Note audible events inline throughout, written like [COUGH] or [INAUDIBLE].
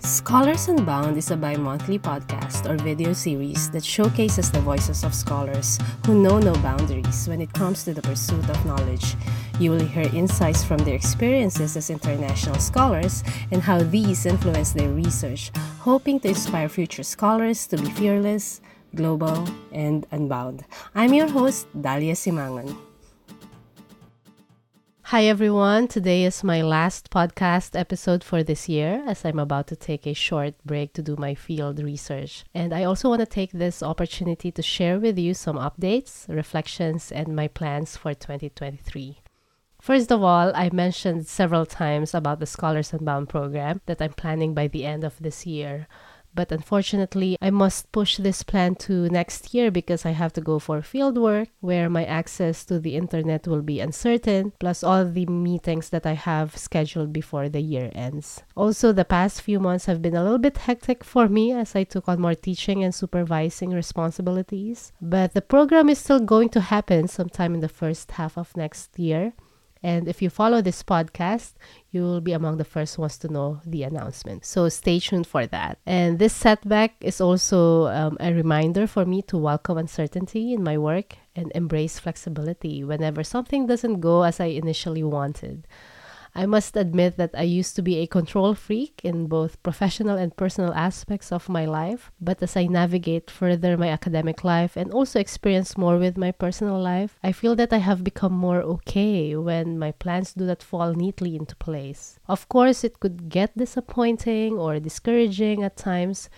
Scholars Unbound is a bi monthly podcast or video series that showcases the voices of scholars who know no boundaries when it comes to the pursuit of knowledge. You will hear insights from their experiences as international scholars and how these influence their research, hoping to inspire future scholars to be fearless, global, and unbound. I'm your host, Dalia Simangan. Hi everyone, today is my last podcast episode for this year as I'm about to take a short break to do my field research. And I also want to take this opportunity to share with you some updates, reflections, and my plans for 2023. First of all, I mentioned several times about the Scholars Unbound program that I'm planning by the end of this year. But unfortunately, I must push this plan to next year because I have to go for field work where my access to the internet will be uncertain, plus all the meetings that I have scheduled before the year ends. Also, the past few months have been a little bit hectic for me as I took on more teaching and supervising responsibilities. But the program is still going to happen sometime in the first half of next year. And if you follow this podcast, you will be among the first ones to know the announcement. So stay tuned for that. And this setback is also um, a reminder for me to welcome uncertainty in my work and embrace flexibility whenever something doesn't go as I initially wanted. I must admit that I used to be a control freak in both professional and personal aspects of my life. But as I navigate further my academic life and also experience more with my personal life, I feel that I have become more okay when my plans do not fall neatly into place. Of course, it could get disappointing or discouraging at times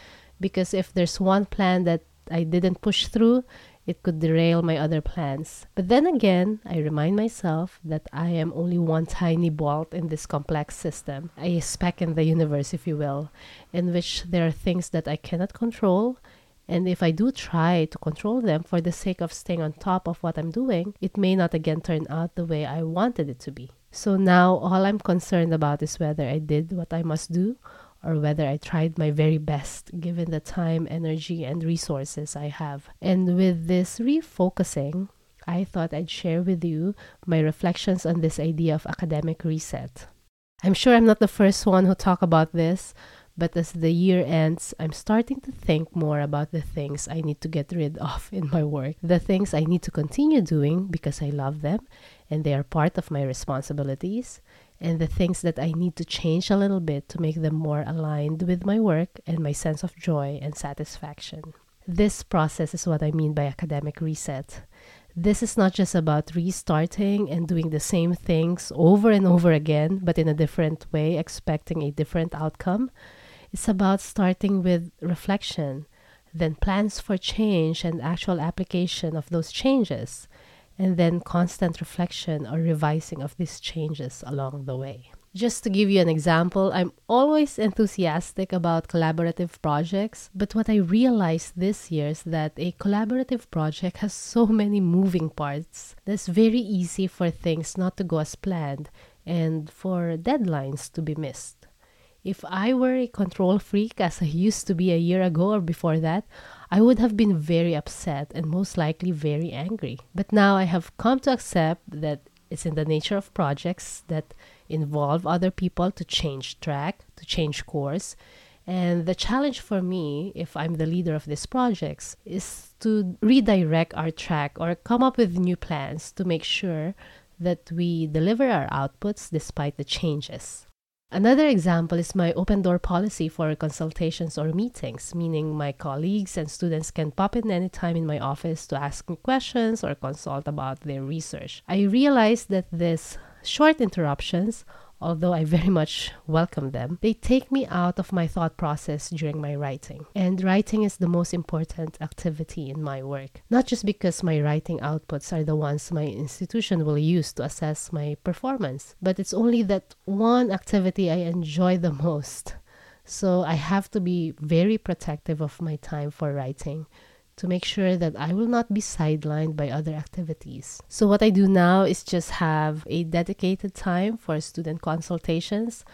because if there's one plan that I didn't push through, it could derail my other plans. But then again, I remind myself that I am only one tiny bolt in this complex system, a speck in the universe, if you will, in which there are things that I cannot control. And if I do try to control them for the sake of staying on top of what I'm doing, it may not again turn out the way I wanted it to be. So now all I'm concerned about is whether I did what I must do or whether I tried my very best given the time, energy, and resources I have. And with this refocusing, I thought I'd share with you my reflections on this idea of academic reset. I'm sure I'm not the first one who talk about this, but as the year ends, I'm starting to think more about the things I need to get rid of [LAUGHS] in my work, the things I need to continue doing because I love them and they are part of my responsibilities, and the things that I need to change a little bit to make them more aligned with my work and my sense of joy and satisfaction. This process is what I mean by academic reset. This is not just about restarting and doing the same things over and over again, but in a different way, expecting a different outcome. It's about starting with reflection, then plans for change and actual application of those changes and then constant reflection or revising of these changes along the way. Just to give you an example, I'm always enthusiastic about collaborative projects, but what I realized this year is that a collaborative project has so many moving parts that's very easy for things not to go as planned and for deadlines to be missed. If I were a control freak as I used to be a year ago or before that, I would have been very upset and most likely very angry. But now I have come to accept that it's in the nature of projects that involve other people to change track, to change course. And the challenge for me, if I'm the leader of these projects, is to redirect our track or come up with new plans to make sure that we deliver our outputs despite the changes. Another example is my open door policy for consultations or meetings, meaning my colleagues and students can pop in anytime in my office to ask me questions or consult about their research. I realized that these short interruptions although I very much welcome them, they take me out of my thought process during my writing. And writing is the most important activity in my work. Not just because my writing outputs are the ones my institution will use to assess my performance, but it's only that one activity I enjoy the most. So I have to be very protective of my time for writing to make sure that I will not be sidelined by other activities. So, what I do now is just have a dedicated time for student consultations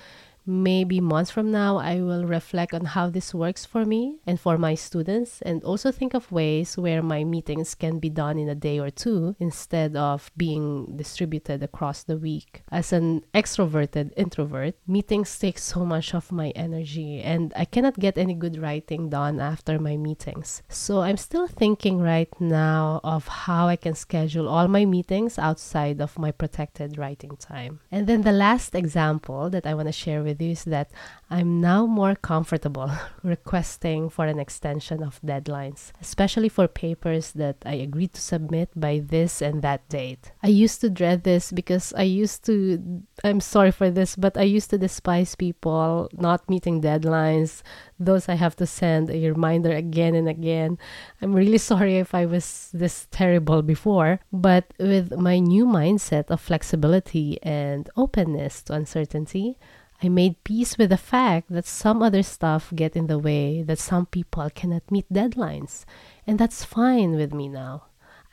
maybe months from now, I will reflect on how this works for me and for my students, and also think of ways where my meetings can be done in a day or two instead of being distributed across the week. As an extroverted introvert, meetings take so much of my energy, and I cannot get any good writing done after my meetings. So I'm still thinking right now of how I can schedule all my meetings outside of my protected writing time. And then the last example that I want to share with is that I'm now more comfortable [LAUGHS] requesting for an extension of deadlines, especially for papers that I agreed to submit by this and that date. I used to dread this because I used to, I'm sorry for this, but I used to despise people not meeting deadlines, those I have to send a reminder again and again. I'm really [LAUGHS] sorry if I was this terrible before, but with my new mindset of flexibility and openness to uncertainty, I made peace with the fact that some other stuff get in the way, that some people cannot meet deadlines, and that's fine with me now.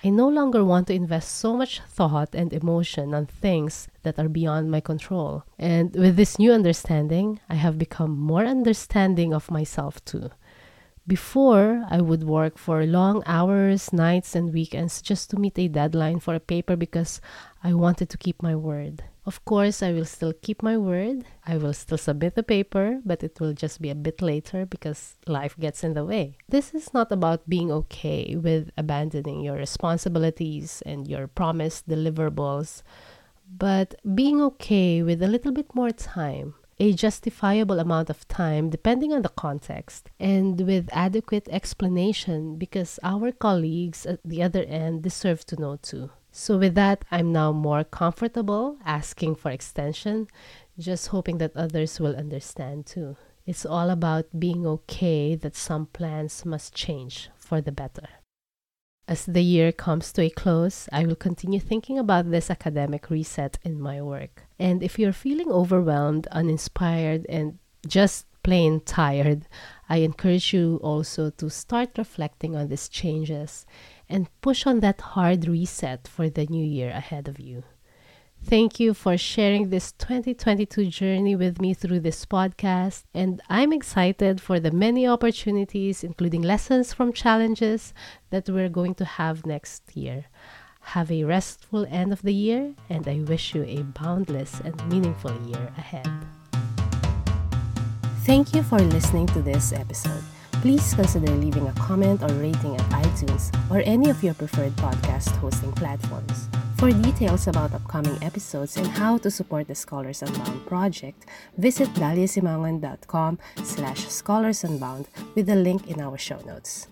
I no longer want to invest so much thought and emotion on things that are beyond my control. And with this new understanding, I have become more understanding of myself too. Before, I would work for long hours, nights, and weekends just to meet a deadline for a paper because I wanted to keep my word. Of course, I will still keep my word. I will still submit the paper, but it will just be a bit later because life gets in the way. This is not about being okay with abandoning your responsibilities and your promised deliverables, but being okay with a little bit more time a justifiable amount of time depending on the context and with adequate explanation because our colleagues at the other end deserve to know too. So, with that, I'm now more comfortable asking for extension, just hoping that others will understand too. It's all about being okay that some plans must change for the better. As the year comes to a close, I will continue thinking about this academic reset in my work. And if you're feeling overwhelmed, uninspired, and just plain tired, I encourage you also to start reflecting on these changes and push on that hard reset for the new year ahead of you. Thank you for sharing this 2022 journey with me through this podcast. And I'm excited for the many opportunities, including lessons from challenges that we're going to have next year. Have a restful end of the year, and I wish you a boundless and meaningful year ahead. Thank you for listening to this episode. Please consider leaving a comment or rating at iTunes or any of your preferred podcast hosting platforms. For details about upcoming episodes and how to support the Scholars Unbound project, visit daliasimangan.com slash scholars unbound with the link in our show notes.